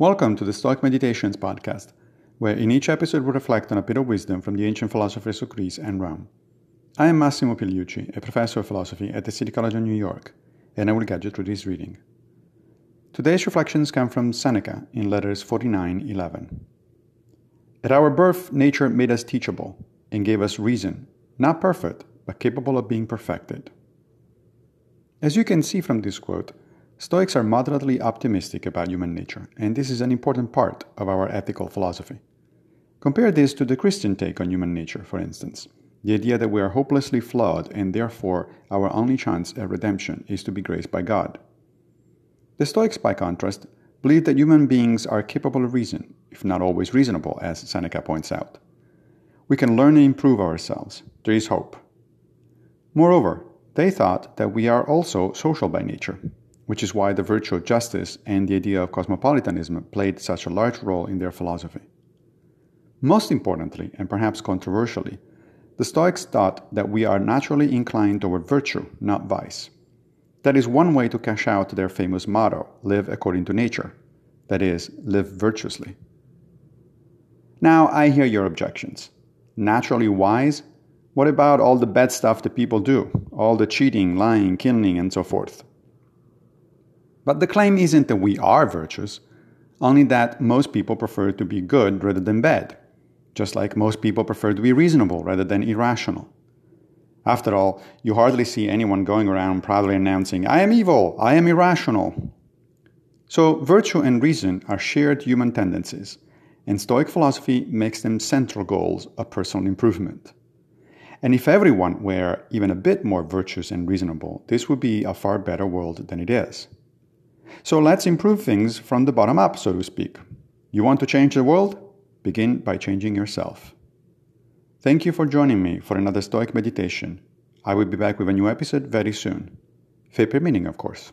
Welcome to the Stoic Meditations podcast, where in each episode we reflect on a bit of wisdom from the ancient philosophers of Greece and Rome. I am Massimo Pigliucci, a professor of philosophy at the City College of New York, and I will guide you through this reading. Today's reflections come from Seneca in letters 49:11. At our birth, nature made us teachable and gave us reason, not perfect, but capable of being perfected. As you can see from this quote, Stoics are moderately optimistic about human nature, and this is an important part of our ethical philosophy. Compare this to the Christian take on human nature, for instance the idea that we are hopelessly flawed and therefore our only chance at redemption is to be graced by God. The Stoics, by contrast, believe that human beings are capable of reason, if not always reasonable, as Seneca points out. We can learn and improve ourselves. There is hope. Moreover, they thought that we are also social by nature, which is why the virtue of justice and the idea of cosmopolitanism played such a large role in their philosophy. Most importantly, and perhaps controversially, the Stoics thought that we are naturally inclined toward virtue, not vice. That is one way to cash out their famous motto live according to nature, that is, live virtuously. Now, I hear your objections. Naturally wise? What about all the bad stuff that people do? All the cheating, lying, killing, and so forth? But the claim isn't that we are virtuous, only that most people prefer to be good rather than bad, just like most people prefer to be reasonable rather than irrational. After all, you hardly see anyone going around proudly announcing, I am evil, I am irrational. So, virtue and reason are shared human tendencies, and Stoic philosophy makes them central goals of personal improvement. And if everyone were even a bit more virtuous and reasonable, this would be a far better world than it is. So let's improve things from the bottom up, so to speak. You want to change the world? Begin by changing yourself. Thank you for joining me for another Stoic meditation. I will be back with a new episode very soon. Fair meaning, of course.